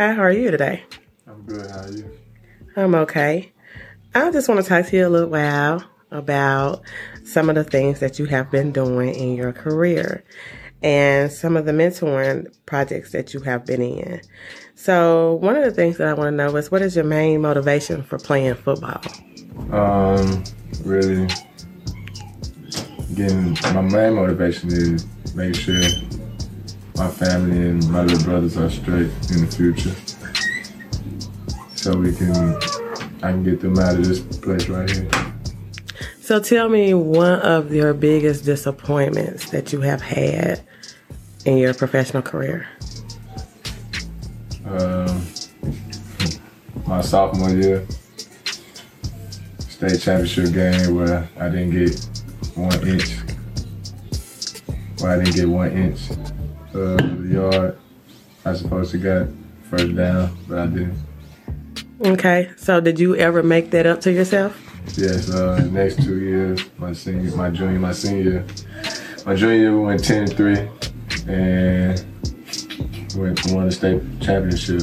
Hi, how are you today? I'm good. How are you? I'm okay. I just want to talk to you a little while about some of the things that you have been doing in your career and some of the mentoring projects that you have been in. So, one of the things that I want to know is what is your main motivation for playing football? Um, really getting my main motivation is make sure my family and my little brothers are straight in the future, so we can I can get them out of this place right here. So, tell me one of your biggest disappointments that you have had in your professional career. Um, my sophomore year, state championship game where I didn't get one inch. Where I didn't get one inch the yard. I supposed to got first down, but I didn't. Okay, so did you ever make that up to yourself? Yes, uh, next two years, my senior, my junior, my senior. My junior year, we went 10 and 3, and went won the state championship.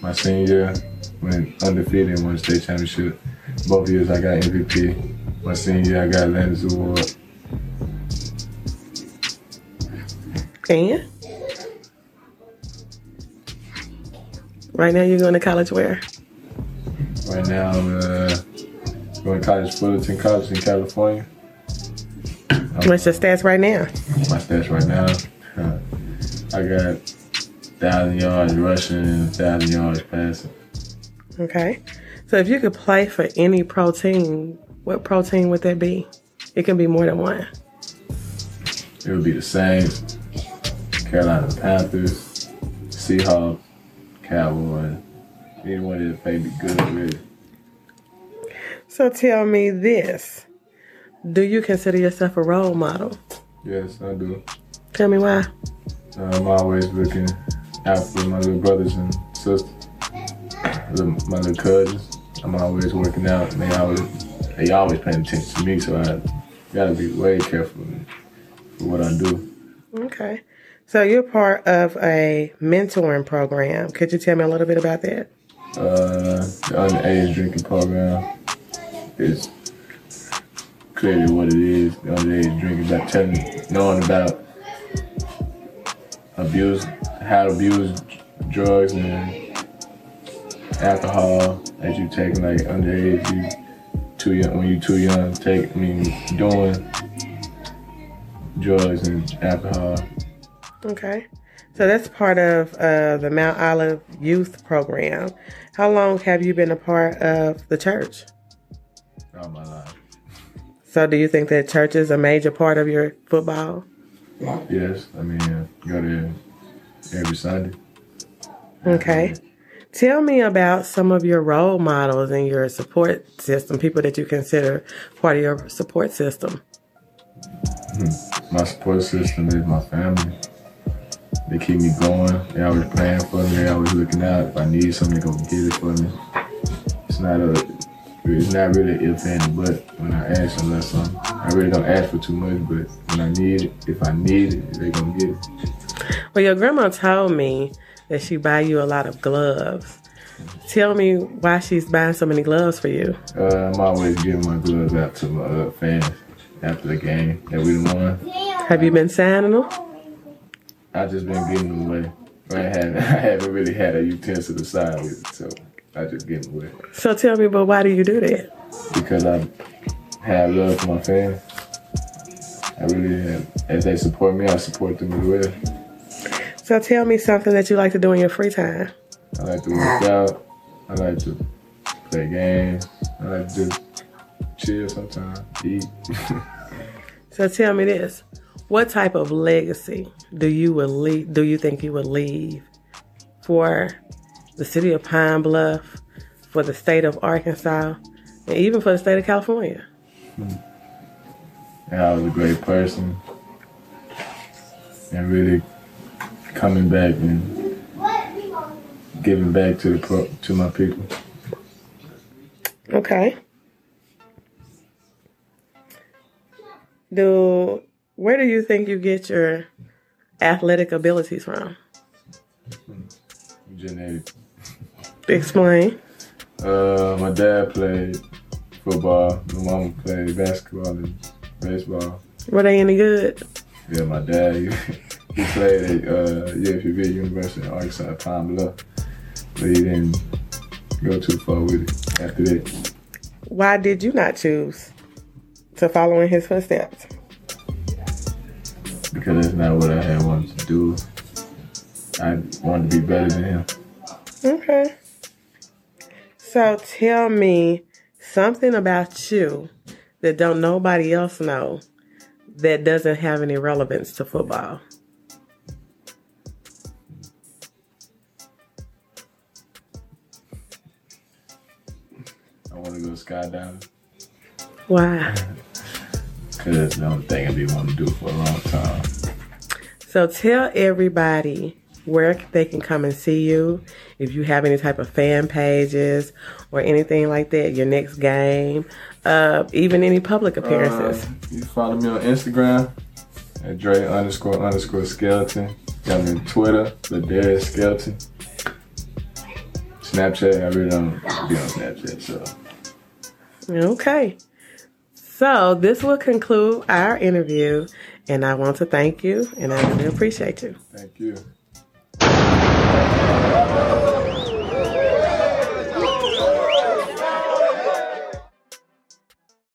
My senior year, went undefeated and won the state championship. Both years, I got MVP. My senior year, I got Landis Award. And right now you're going to college where? Right now, I'm uh, going to college, Fullerton College in California. What's your stats right now? My stats right now, uh, I got thousand yards rushing and thousand yards passing. Okay. So if you could play for any protein, what protein would that be? It can be more than one. It would be the Saints, Carolina Panthers, Seahawks, Cowboys. Anyone that paid me good, really. So tell me this. Do you consider yourself a role model? Yes, I do. Tell me why. I'm always looking out for my little brothers and sisters, my little cousins. I'm always working out, and they always they always paying attention to me. So I gotta be way careful for what I do. Okay. So you're part of a mentoring program. Could you tell me a little bit about that? Uh, the underage drinking program is clearly what it is. The underage drinking, about telling, knowing about abuse, how to abuse drugs and alcohol as you take like underage, you too young when you too young take I mean doing drugs and alcohol. Okay. So that's part of uh, the Mount Olive Youth Program. How long have you been a part of the church? All my life. So do you think that church is a major part of your football? Yes, I mean uh, go there every Sunday. Okay. Tell me about some of your role models and your support system, people that you consider part of your support system. My support system is my family. They keep me going. They always praying for me. They always looking out. If I need something, they go get it for me. It's not a, it's not really if and but when I ask them for something. I really don't ask for too much, but when I need it, if I need it, they gonna get it. Well, your grandma told me that she buy you a lot of gloves. Tell me why she's buying so many gloves for you. Uh, I'm always giving my gloves out to my uh, fans after the game that we won. Have you been signing them? I just been getting them away. I haven't, I haven't really had a utensil to side with it, so I just get them away. So tell me, but why do you do that? because I have love for my fans. I really have. As they support me, I support them as well. So tell me something that you like to do in your free time. I like to work out. I like to play games. I like to just chill sometimes, eat. So tell me this: What type of legacy do you will leave, Do you think you would leave for the city of Pine Bluff, for the state of Arkansas, and even for the state of California? Hmm. and I was a great person. And really coming back and giving back to the pro- to my people. Okay. Do where do you think you get your athletic abilities from? Genetic. Explain. Uh, my dad played football. My mama played basketball and baseball. Were they any good? Yeah, my dad, he, he played at uh, UFUB, University in Arkansas, Pine Bluff. But he didn't go too far with it after that. Why did you not choose to follow in his footsteps? Because that's not what I had wanted to do. I wanted to be better than him. Okay. So tell me something about you that don't nobody else know that doesn't have any relevance to football. I want to go skydiving. Why? Uh, That's the only thing I've been wanting to do for a long time. So tell everybody where they can come and see you. If you have any type of fan pages or anything like that, your next game, uh, even any public appearances. Uh, you follow me on Instagram at Dre underscore underscore skeleton. Got me on Twitter, the Dead Skeleton. Snapchat, I really don't be on Snapchat, so. Okay. So this will conclude our interview, and I want to thank you, and I really appreciate you. Thank you.